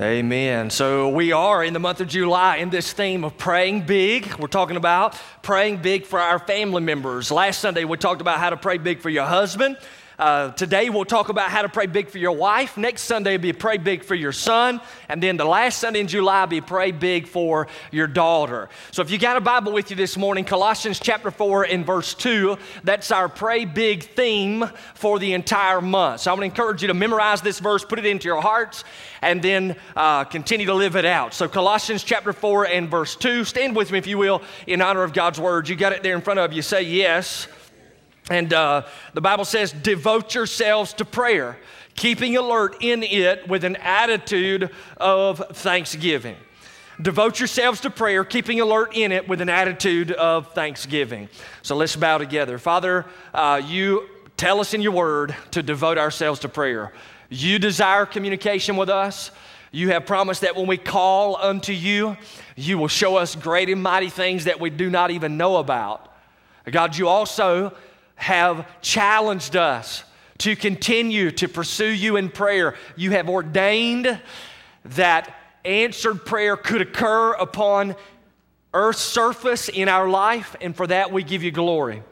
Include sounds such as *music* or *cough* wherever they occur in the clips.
Amen. So we are in the month of July in this theme of praying big. We're talking about praying big for our family members. Last Sunday we talked about how to pray big for your husband. Uh, today we'll talk about how to pray big for your wife. Next Sunday will be pray big for your son. And then the last Sunday in July will be pray big for your daughter. So if you got a Bible with you this morning, Colossians chapter 4 and verse 2, that's our pray big theme for the entire month. So I want to encourage you to memorize this verse, put it into your hearts, and then uh, continue to live it out. So Colossians chapter 4 and verse 2, stand with me if you will in honor of God's word. You got it there in front of you. Say yes. And uh, the Bible says, devote yourselves to prayer, keeping alert in it with an attitude of thanksgiving. Devote yourselves to prayer, keeping alert in it with an attitude of thanksgiving. So let's bow together. Father, uh, you tell us in your word to devote ourselves to prayer. You desire communication with us. You have promised that when we call unto you, you will show us great and mighty things that we do not even know about. God, you also have challenged us to continue to pursue you in prayer. You have ordained that answered prayer could occur upon earth's surface in our life, and for that we give you glory.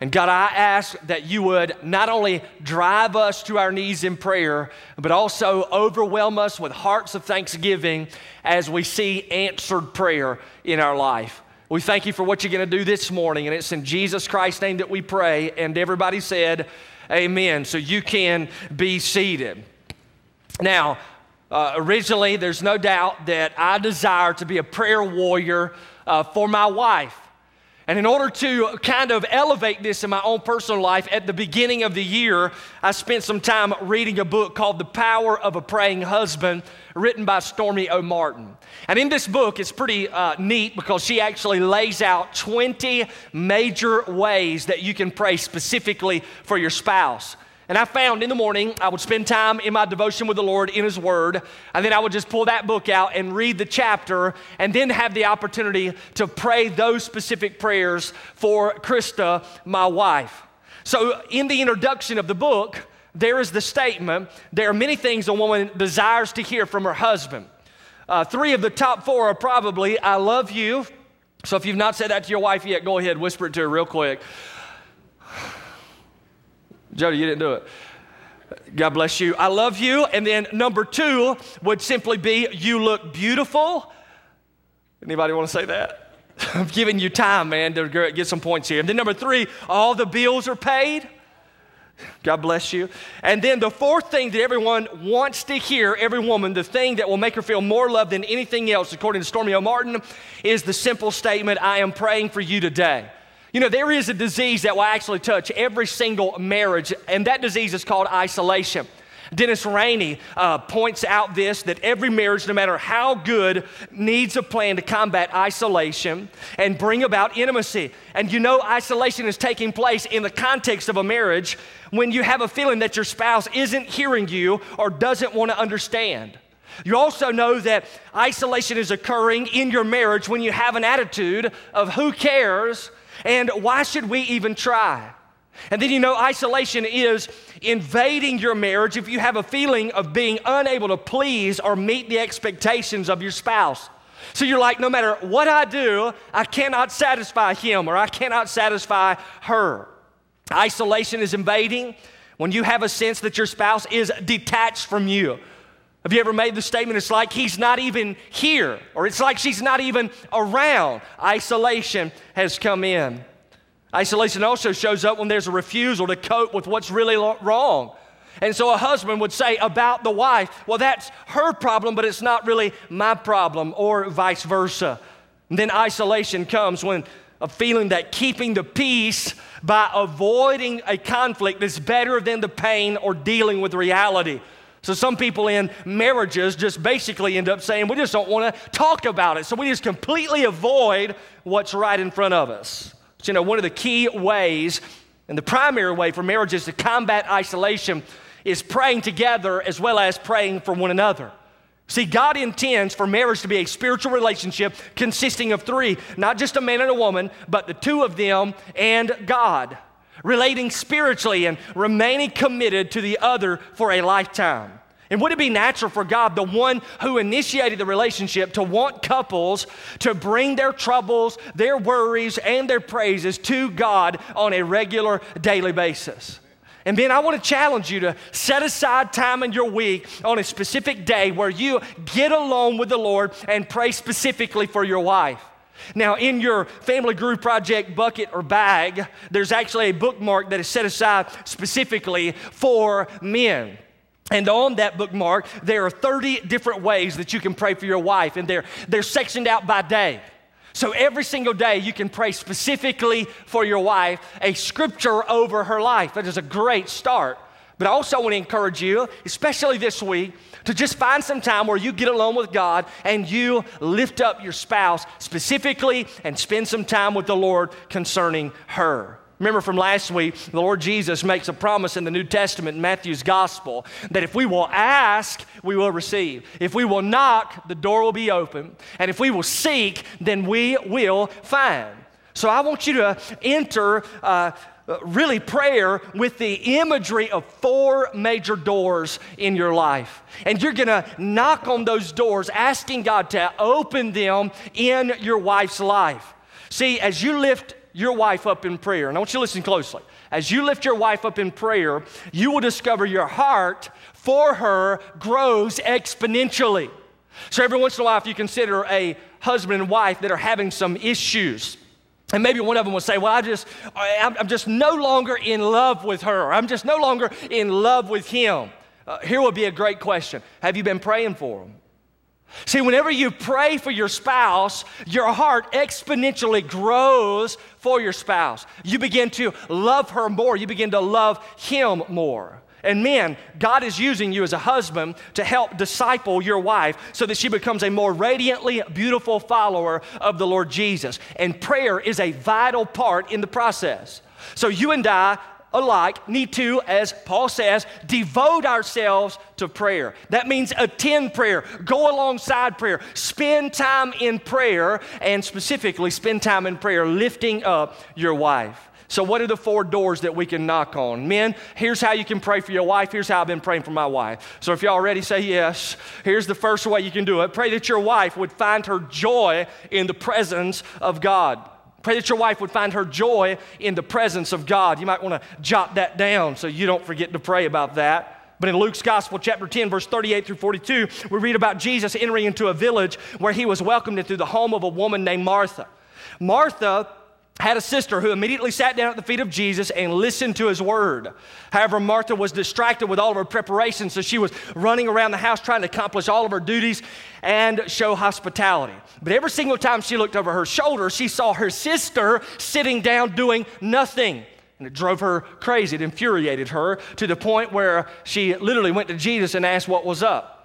And God, I ask that you would not only drive us to our knees in prayer, but also overwhelm us with hearts of thanksgiving as we see answered prayer in our life. We thank you for what you're going to do this morning, and it's in Jesus Christ's name that we pray. And everybody said, Amen. So you can be seated. Now, uh, originally, there's no doubt that I desire to be a prayer warrior uh, for my wife. And in order to kind of elevate this in my own personal life, at the beginning of the year, I spent some time reading a book called The Power of a Praying Husband written by Stormie Omartian. And in this book, it's pretty uh, neat because she actually lays out 20 major ways that you can pray specifically for your spouse. And I found in the morning, I would spend time in my devotion with the Lord in His Word, and then I would just pull that book out and read the chapter, and then have the opportunity to pray those specific prayers for Krista, my wife. So, in the introduction of the book, there is the statement there are many things a woman desires to hear from her husband. Uh, three of the top four are probably, I love you. So if you've not said that to your wife yet, go ahead, whisper it to her real quick. Jody, you didn't do it. God bless you. I love you. And then number two would simply be, you look beautiful. Anybody want to say that? *laughs* I'm giving you time, man, to get some points here. And then number three, all the bills are paid. God bless you. And then the fourth thing that everyone wants to hear, every woman, the thing that will make her feel more loved than anything else, according to Stormie Omartian, is the simple statement I am praying for you today. You know, there is a disease that will actually touch every single marriage, and that disease is called isolation. Dennis Rainey uh, points out this that every marriage, no matter how good, needs a plan to combat isolation and bring about intimacy. And you know, isolation is taking place in the context of a marriage when you have a feeling that your spouse isn't hearing you or doesn't want to understand. You also know that isolation is occurring in your marriage when you have an attitude of who cares and why should we even try? And then you know, isolation is invading your marriage if you have a feeling of being unable to please or meet the expectations of your spouse. So you're like, no matter what I do, I cannot satisfy him or I cannot satisfy her. Isolation is invading when you have a sense that your spouse is detached from you. Have you ever made the statement, it's like he's not even here, or it's like she's not even around? Isolation has come in. Isolation also shows up when there's a refusal to cope with what's really wrong. And so a husband would say about the wife, well, that's her problem, but it's not really my problem, or vice versa. And then isolation comes when a feeling that keeping the peace by avoiding a conflict is better than the pain or dealing with reality. So some people in marriages just basically end up saying, we just don't want to talk about it. So we just completely avoid what's right in front of us. So, you know, one of the key ways and the primary way for marriages to combat isolation is praying together as well as praying for one another. See, God intends for marriage to be a spiritual relationship consisting of three, not just a man and a woman, but the two of them and God, relating spiritually and remaining committed to the other for a lifetime. And would it be natural for God, the one who initiated the relationship, to want couples to bring their troubles, their worries, and their praises to God on a regular daily basis? And then I want to challenge you to set aside time in your week on a specific day where you get alone with the Lord and pray specifically for your wife. Now, in your family group project bucket or bag, there's actually a bookmark that is set aside specifically for men. And on that bookmark, there are 30 different ways that you can pray for your wife, and they're, they're sectioned out by day. So every single day, you can pray specifically for your wife, a scripture over her life. That is a great start. But I also want to encourage you, especially this week, to just find some time where you get alone with God and you lift up your spouse specifically and spend some time with the Lord concerning her. Remember from last week, the Lord Jesus makes a promise in the New Testament, Matthew's gospel, that if we will ask, we will receive. If we will knock, the door will be open. And if we will seek, then we will find. So I want you to enter. Uh, Uh, really prayer with the imagery of four major doors in your life. And you're gonna knock on those doors, asking God to open them in your wife's life. See, as you lift your wife up in prayer, and I want you to listen closely. As you lift your wife up in prayer, you will discover your heart for her grows exponentially. So every once in a while, if you consider a husband and wife that are having some issues, and maybe one of them will say, Well, I just, I'm just no longer in love with her. I'm just no longer in love with him. Uh, here would be a great question Have you been praying for him? See, whenever you pray for your spouse, your heart exponentially grows for your spouse. You begin to love her more, you begin to love him more. And men, God is using you as a husband to help disciple your wife so that she becomes a more radiantly beautiful follower of the Lord Jesus. And prayer is a vital part in the process. So you and I alike need to, as Paul says, devote ourselves to prayer. That means attend prayer, go alongside prayer, spend time in prayer, and specifically spend time in prayer lifting up your wife. So, what are the four doors that we can knock on? Men, here's how you can pray for your wife. Here's how I've been praying for my wife. So, if y'all already say yes, here's the first way you can do it. Pray that your wife would find her joy in the presence of God. Pray that your wife would find her joy in the presence of God. You might want to jot that down so you don't forget to pray about that. But in Luke's Gospel, chapter 10, verse 38 through 42, we read about Jesus entering into a village where he was welcomed into the home of a woman named Martha. Martha had a sister who immediately sat down at the feet of Jesus and listened to his word. However, Martha was distracted with all of her preparations, so she was running around the house trying to accomplish all of her duties and show hospitality. But every single time she looked over her shoulder, she saw her sister sitting down doing nothing. And it drove her crazy. It infuriated her to the point where she literally went to Jesus and asked what was up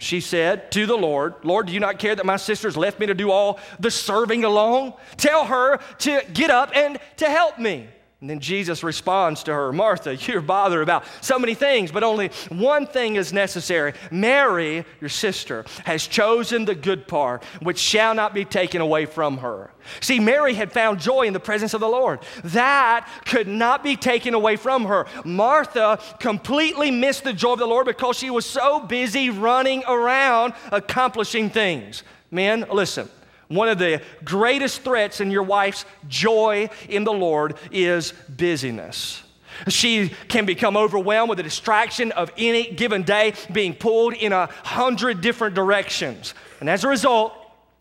she said to the Lord, Lord, do you not care that my sister's left me to do all the serving alone? Tell her to get up and to help me. And then Jesus responds to her, Martha, you're bothered about so many things, but only one thing is necessary. Mary, your sister, has chosen the good part, which shall not be taken away from her. See, Mary had found joy in the presence of the Lord. That could not be taken away from her. Martha completely missed the joy of the Lord because she was so busy running around accomplishing things. Men, listen. One of the greatest threats in your wife's joy in the Lord is busyness. She can become overwhelmed with the distraction of any given day being pulled in a hundred different directions. And as a result,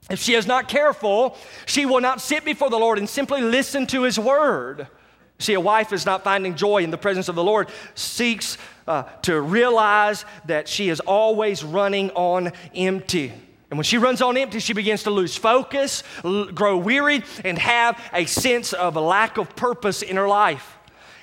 if she is not careful, she will not sit before the Lord and simply listen to his word. See, a wife is not finding joy in the presence of the Lord, seeks uh, to realize that she is always running on empty. And when she runs on empty, she begins to lose focus, l- grow weary, and have a sense of a lack of purpose in her life.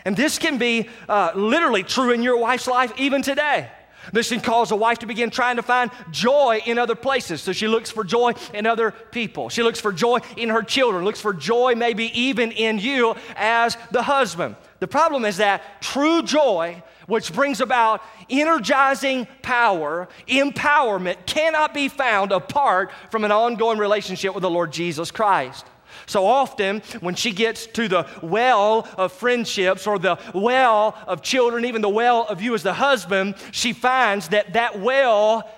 And this can be uh, literally true in your wife's life even today. This can cause a wife to begin trying to find joy in other places. So she looks for joy in other people. She looks for joy in her children, looks for joy maybe even in you as the husband. The problem is that true joy which brings about energizing power, empowerment, cannot be found apart from an ongoing relationship with the Lord Jesus Christ. So often, when she gets to the well of friendships or the well of children, even the well of you as the husband, she finds that that well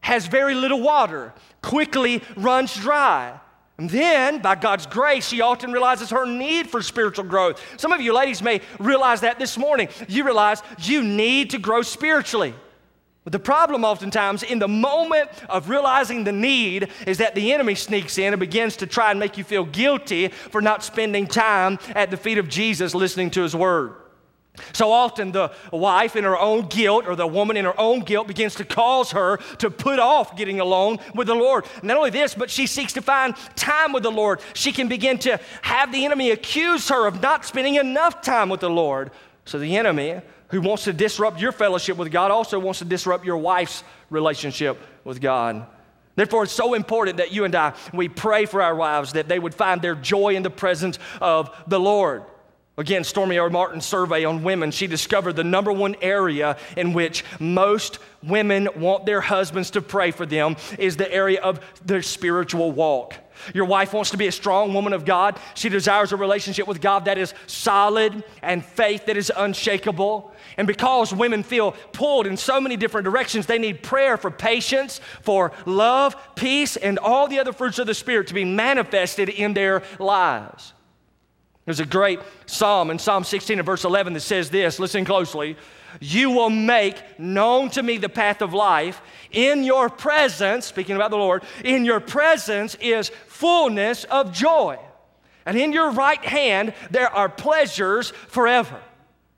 has very little water, quickly runs dry. And then, by God's grace, she often realizes her need for spiritual growth. Some of you ladies may realize that this morning. You realize you need to grow spiritually. But the problem, oftentimes, in the moment of realizing the need, is that the enemy sneaks in and begins to try and make you feel guilty for not spending time at the feet of Jesus listening to his word. So often, the wife in her own guilt or the woman in her own guilt begins to cause her to put off getting alone with the Lord. Not only this, but she seeks to find time with the Lord. She can begin to have the enemy accuse her of not spending enough time with the Lord. So the enemy who wants to disrupt your fellowship with God also wants to disrupt your wife's relationship with God. Therefore, it's so important that you and I, we pray for our wives that they would find their joy in the presence of the Lord. Again, Stormie Omartian's survey on women, she discovered the number one area in which most women want their husbands to pray for them is the area of their spiritual walk. Your wife wants to be a strong woman of God. She desires a relationship with God that is solid and faith that is unshakable. And because women feel pulled in so many different directions, they need prayer for patience, for love, peace, and all the other fruits of the Spirit to be manifested in their lives. There's a great psalm in Psalm 16 and verse 11 that says this listen closely. You will make known to me the path of life. In your presence, speaking about the Lord, in your presence is fullness of joy. And in your right hand, there are pleasures forever.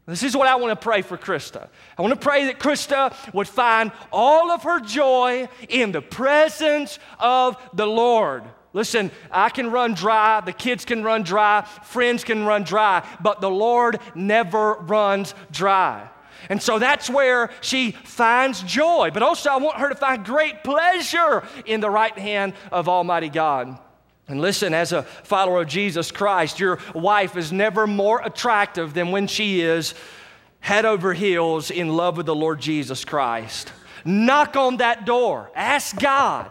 This is what I want to pray for Krista. I want to pray that Krista would find all of her joy in the presence of the Lord. Listen, I can run dry, the kids can run dry, friends can run dry, but the Lord never runs dry. And so that's where she finds joy. But also, I want her to find great pleasure in the right hand of Almighty God. And listen, as a follower of Jesus Christ, your wife is never more attractive than when she is head over heels in love with the Lord Jesus Christ. Knock on that door. Ask God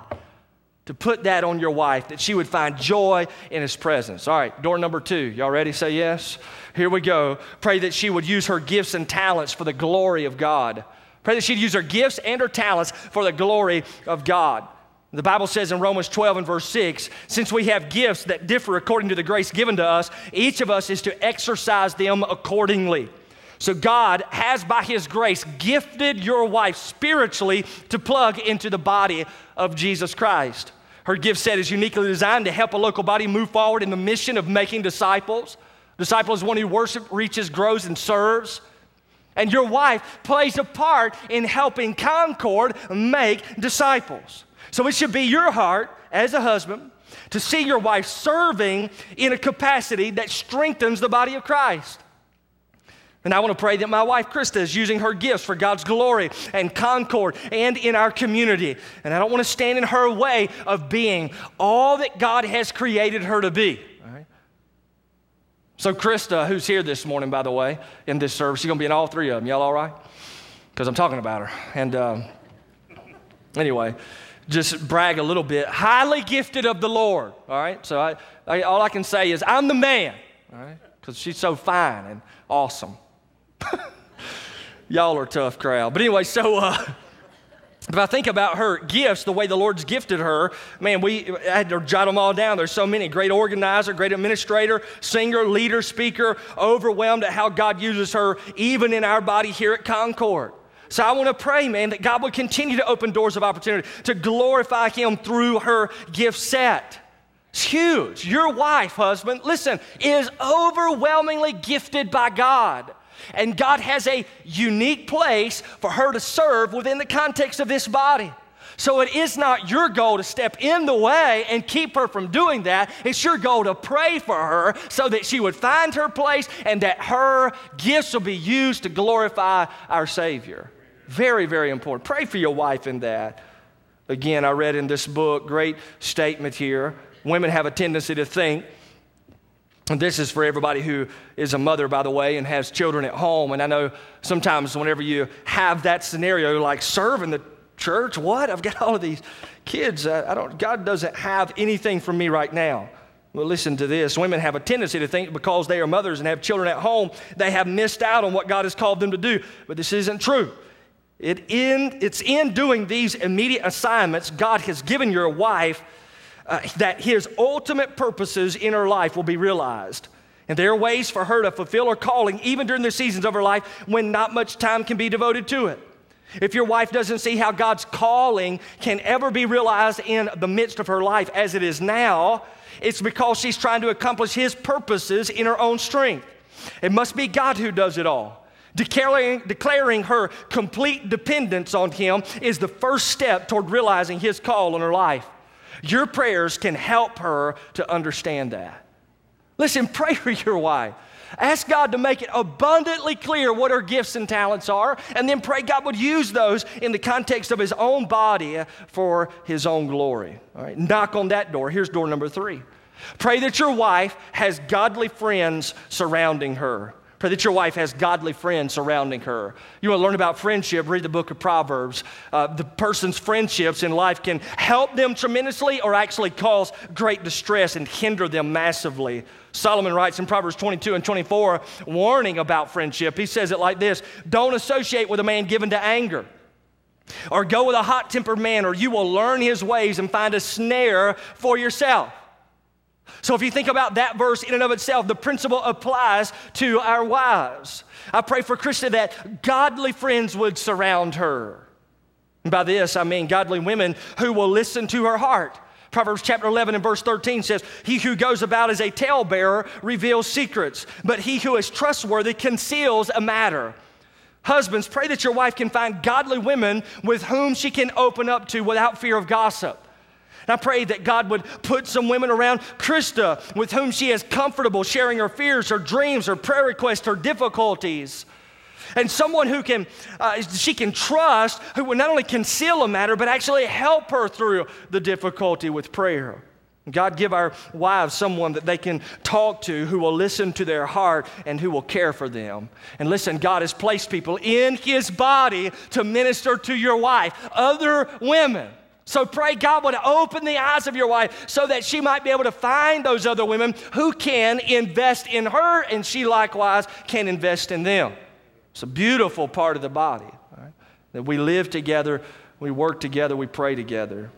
to put that on your wife, that she would find joy in His presence. All right, door number two. Y'all ready? Say yes. Here we go. Pray that she would use her gifts and talents for the glory of God. Pray that she'd use her gifts and her talents for the glory of God. The Bible says in Romans 12 and verse 6 since we have gifts that differ according to the grace given to us, each of us is to exercise them accordingly. So, God has, by His grace, gifted your wife spiritually to plug into the body of Jesus Christ. Her gift set is uniquely designed to help a local body move forward in the mission of making disciples. Disciple is one who worships, reaches, grows, and serves. And your wife plays a part in helping Concord make disciples. So it should be your heart as a husband to see your wife serving in a capacity that strengthens the body of Christ. And I want to pray that my wife Krista is using her gifts for God's glory and concord and in our community. And I don't want to stand in her way of being all that God has created her to be. So, Krista, who's here this morning, by the way, in this service, she's going to be in all three of them. Y'all all right? Because I'm talking about her. And um, anyway, just brag a little bit. Highly gifted of the Lord, all right? So I, I, all I can say is, I'm the man, all right? Because she's so fine and awesome. *laughs* Y'all are a tough crowd. But anyway, so uh, if I think about her gifts, the way the Lord's gifted her, man, we I had to jot them all down. There's so many great organizer, great administrator, singer, leader, speaker, overwhelmed at how God uses her even in our body here at Concord. So I want to pray, man, that God would continue to open doors of opportunity to glorify Him through her gift set. It's huge. Your wife, husband, listen, is overwhelmingly gifted by God. And God has a unique place for her to serve within the context of this body. So it is not your goal to step in the way and keep her from doing that. It's your goal to pray for her so that she would find her place and that her gifts will be used to glorify our Savior. Very, very important. Pray for your wife in that. Again, I read in this book, great statement here. Women have a tendency to think, this is for everybody who is a mother, by the way, and has children at home. And I know sometimes whenever you have that scenario, like serving the church, what? I've got all of these kids. Uh, I don't, God doesn't have anything for me right now. Well, listen to this. Women have a tendency to think because they are mothers and have children at home, they have missed out on what God has called them to do. But this isn't true. It in, it's in doing these immediate assignments, God has given your wife uh, that His ultimate purposes in her life will be realized. And there are ways for her to fulfill her calling, even during the seasons of her life when not much time can be devoted to it. If your wife doesn't see how God's calling can ever be realized in the midst of her life as it is now, it's because she's trying to accomplish His purposes in her own strength. It must be God who does it all. Declaring, declaring her complete dependence on Him is the first step toward realizing His call in her life. Your prayers can help her to understand that. Listen, *laughs* pray for your wife. Ask God to make it abundantly clear what her gifts and talents are, and then pray God would use those in the context of His own body for His own glory. All right, knock on that door. Here's door number three. Pray that your wife has godly friends surrounding her. Pray that your wife has godly friends surrounding her. You want to learn about friendship, read the book of Proverbs. Uh, the person's friendships in life can help them tremendously or actually cause great distress and hinder them massively. Solomon writes in Proverbs 22 and 24, warning about friendship. He says it like this Don't associate with a man given to anger. Or go with a hot tempered man, or you will learn his ways and find a snare for yourself. So, if you think about that verse in and of itself, the principle applies to our wives. I pray for Krista that godly friends would surround her. And by this, I mean godly women who will listen to her heart. Proverbs chapter 11 and verse 13 says, He who goes about as a talebearer reveals secrets, but he who is trustworthy conceals a matter. Husbands, pray that your wife can find godly women with whom she can open up to without fear of gossip. I pray that God would put some women around Krista with whom she is comfortable sharing her fears, her dreams, her prayer requests, her difficulties. And someone who can, uh, she can trust, who will not only conceal a matter, but actually help her through the difficulty with prayer. God, give our wives someone that they can talk to who will listen to their heart and who will care for them. And listen, God has placed people in His body to minister to your wife, other women. So pray God would open the eyes of your wife so that she might be able to find those other women who can invest in her and she likewise can invest in them. It's a beautiful part of the body right? that we live together, we work together, we pray together.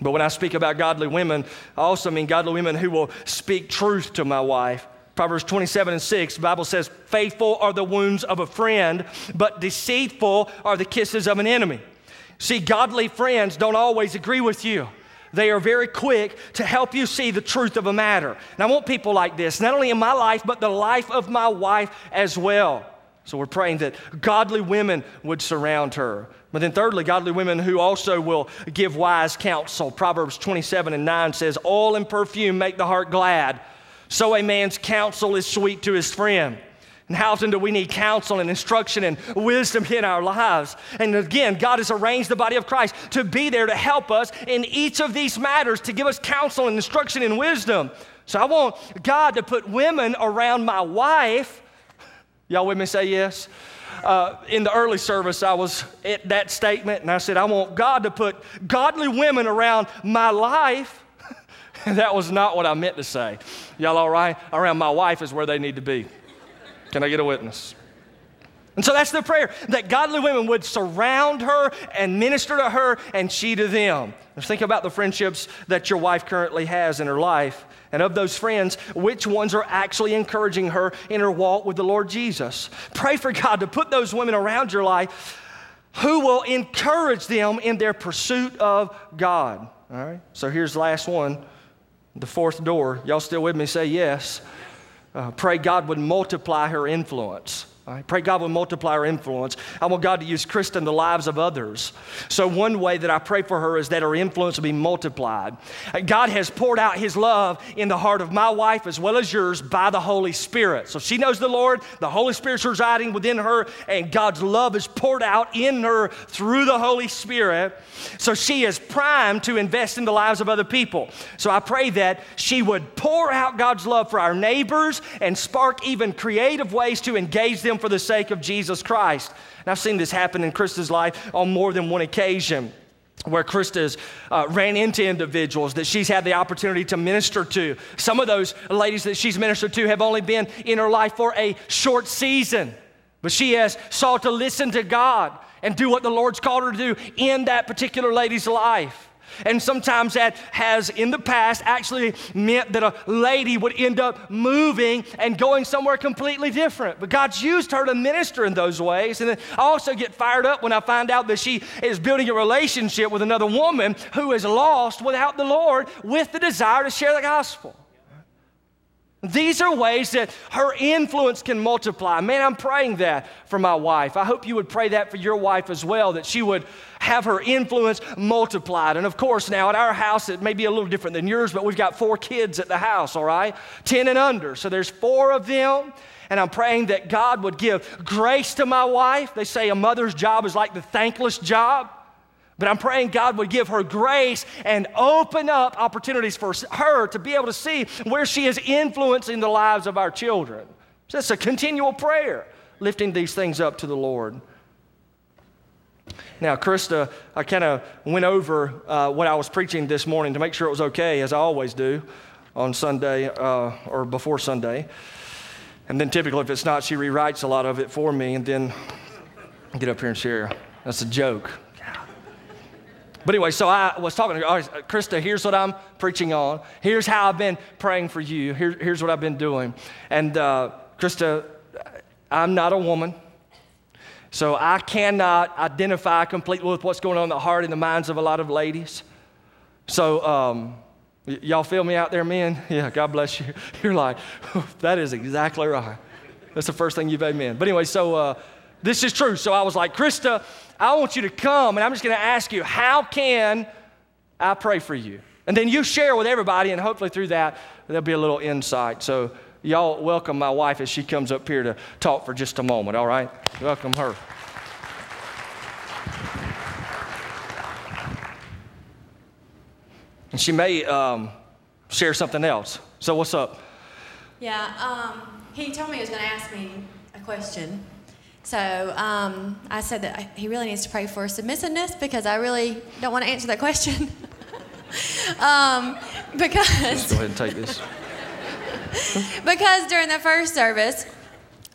But when I speak about godly women, I also mean godly women who will speak truth to my wife. Proverbs 27 and 6, the Bible says, Faithful are the wounds of a friend, but deceitful are the kisses of an enemy. See, godly friends don't always agree with you. They are very quick to help you see the truth of a matter. And I want people like this, not only in my life, but the life of my wife as well. So we're praying that godly women would surround her. But then, thirdly, godly women who also will give wise counsel. Proverbs 27 and 9 says, Oil and perfume make the heart glad. So a man's counsel is sweet to his friend. And how often do we need counsel and instruction and wisdom in our lives? And again, God has arranged the body of Christ to be there to help us in each of these matters, to give us counsel and instruction and wisdom. So I want God to put women around my wife. Y'all with me say yes? Uh, in the early service, I was at that statement and I said, I want God to put godly women around my life. *laughs* that was not what I meant to say. Y'all all right? Around my wife is where they need to be. Can I get a witness? And so that's the prayer that godly women would surround her and minister to her and she to them. Just think about the friendships that your wife currently has in her life. And of those friends, which ones are actually encouraging her in her walk with the Lord Jesus? Pray for God to put those women around your life who will encourage them in their pursuit of God. All right? So here's the last one the fourth door. Y'all still with me? Say yes. Uh, pray God would multiply her influence. I pray God will multiply her influence. I want God to use Krista in the lives of others. So, one way that I pray for her is that her influence will be multiplied. God has poured out His love in the heart of my wife as well as yours by the Holy Spirit. So, she knows the Lord, the Holy Spirit's residing within her, and God's love is poured out in her through the Holy Spirit. So, she is primed to invest in the lives of other people. So, I pray that she would pour out God's love for our neighbors and spark even creative ways to engage them for the sake of Jesus Christ. And I've seen this happen in Krista's life on more than one occasion. where Krista's uh, ran into individuals that she's had the opportunity to minister to. Some of those ladies that she's ministered to have only been in her life for a short season, but she has sought to listen to God and do what the Lord's called her to do in that particular lady's life. And sometimes that has, in the past, actually meant that a lady would end up moving and going somewhere completely different. But God's used her to minister in those ways. And then I also get fired up when I find out that she is building a relationship with another woman who is lost without the Lord with the desire to share the gospel. These are ways that her influence can multiply. Man, I'm praying that for my wife. I hope you would pray that for your wife as well, that she would have her influence multiplied. And of course, now at our house, it may be a little different than yours, but we've got four kids at the house, all right? 10 and under. So there's four of them. And I'm praying that God would give grace to my wife. They say a mother's job is like the thankless job. But I'm praying God would give her grace and open up opportunities for her to be able to see where she is influencing the lives of our children. So it's a continual prayer, lifting these things up to the Lord. Now, Krista, I kind of went over uh, what I was preaching this morning to make sure it was okay, as I always do on Sunday uh, or before Sunday. And then typically, if it's not, she rewrites a lot of it for me and then get up here and share. That's a joke. But anyway, so I was talking to her, Krista, here's what I'm preaching on. Here's how I've been praying for you. Here, here's what I've been doing. And uh, Krista, I'm not a woman. So I cannot identify completely with what's going on in the heart and the minds of a lot of ladies. So, um, y- y'all feel me out there, men? *laughs* Yeah, God bless you. *laughs* You're like, that is exactly right. That's the first thing you've amen. But anyway, so uh, this is true. So I was like, Krista, I want you to come, and I'm just going to ask you, how can I pray for you? And then you share with everybody, and hopefully through that, there'll be a little insight. So, y'all welcome my wife as she comes up here to talk for just a moment, all right? Welcome her. And she may um, share something else. So, what's up? Yeah, um, he told me he was going to ask me a question. So um, I said that I, he really needs to pray for submissiveness because I really don't want to answer that question. *laughs* um, because Let's go ahead and take this. *laughs* because during the first service,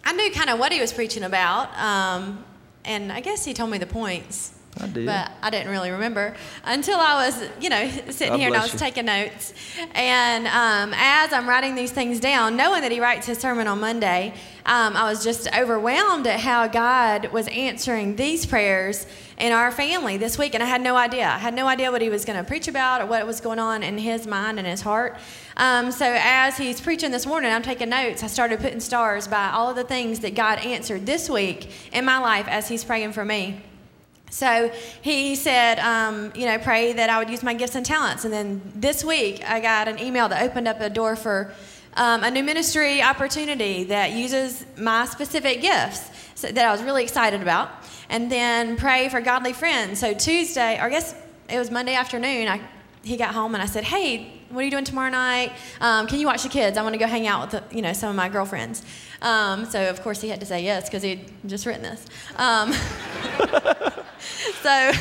I knew kind of what he was preaching about, um, and I guess he told me the points. I did. But I didn't really remember until I was, you know, sitting God here and I was you. taking notes. And um, as I'm writing these things down, knowing that he writes his sermon on Monday, um, I was just overwhelmed at how God was answering these prayers in our family this week. And I had no idea. I had no idea what he was going to preach about or what was going on in his mind and his heart. Um, so as he's preaching this morning, I'm taking notes. I started putting stars by all of the things that God answered this week in my life as he's praying for me. So he said, um, you know, pray that I would use my gifts and talents. And then this week, I got an email that opened up a door for um, a new ministry opportunity that uses my specific gifts so, that I was really excited about. And then pray for godly friends. So Tuesday, or I guess it was Monday afternoon, I, he got home and I said, hey, what are you doing tomorrow night? Um, can you watch the kids? I want to go hang out with, you know, some of my girlfriends. Um, so of course he had to say yes because he'd just written this. Um, *laughs* so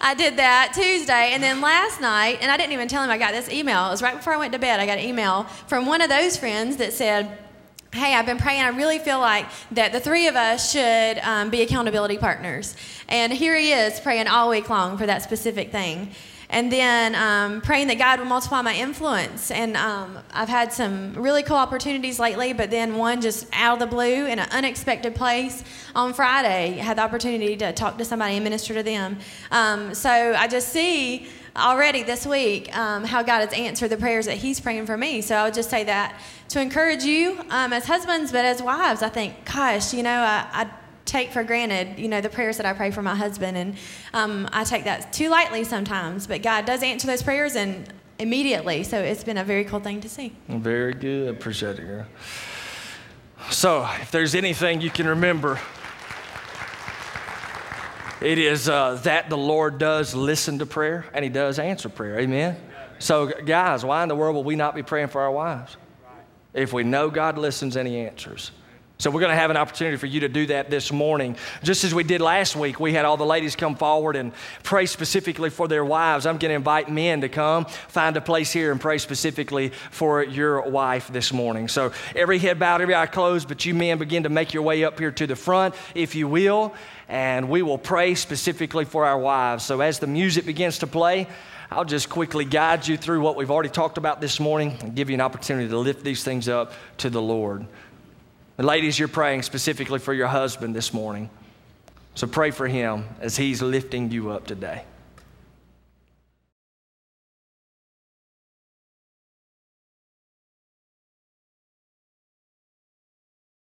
I did that Tuesday, and then last night, and I didn't even tell him I got this email. It was right before I went to bed. I got an email from one of those friends that said, Hey, I've been praying. I really feel like that the three of us should um, be accountability partners. And here he is praying all week long for that specific thing. And then um, praying that God will multiply my influence. And um, I've had some really cool opportunities lately, but then one just out of the blue in an unexpected place on Friday. had the opportunity to talk to somebody and minister to them. Um, so I just see already this week um, how God has answered the prayers that He's praying for me. So I would just say that to encourage you um, as husbands, but as wives, I think, gosh, you know, I, I take for granted, you know, the prayers that I pray for my husband, and um, I take that too lightly sometimes. But God does answer those prayers and immediately, so it's been a very cool thing to see. Very good. Appreciate it, girl. So, if there's anything you can remember, it is uh, that the Lord does listen to prayer and He does answer prayer. Amen? So, guys, why in the world will we not be praying for our wives? If we know God listens and He answers. So we're going to have an opportunity for you to do that this morning. Just as we did last week, we had all the ladies come forward and pray specifically for their wives. I'm going to invite men to come, find a place here and pray specifically for your wife this morning. So every head bowed, every eye closed, but you men begin to make your way up here to the front, if you will, and we will pray specifically for our wives. So as the music begins to play, I'll just quickly guide you through what we've already talked about this morning and give you an opportunity to lift these things up to the Lord. And ladies, you're praying specifically for your husband this morning. So pray for him as he's lifting you up today.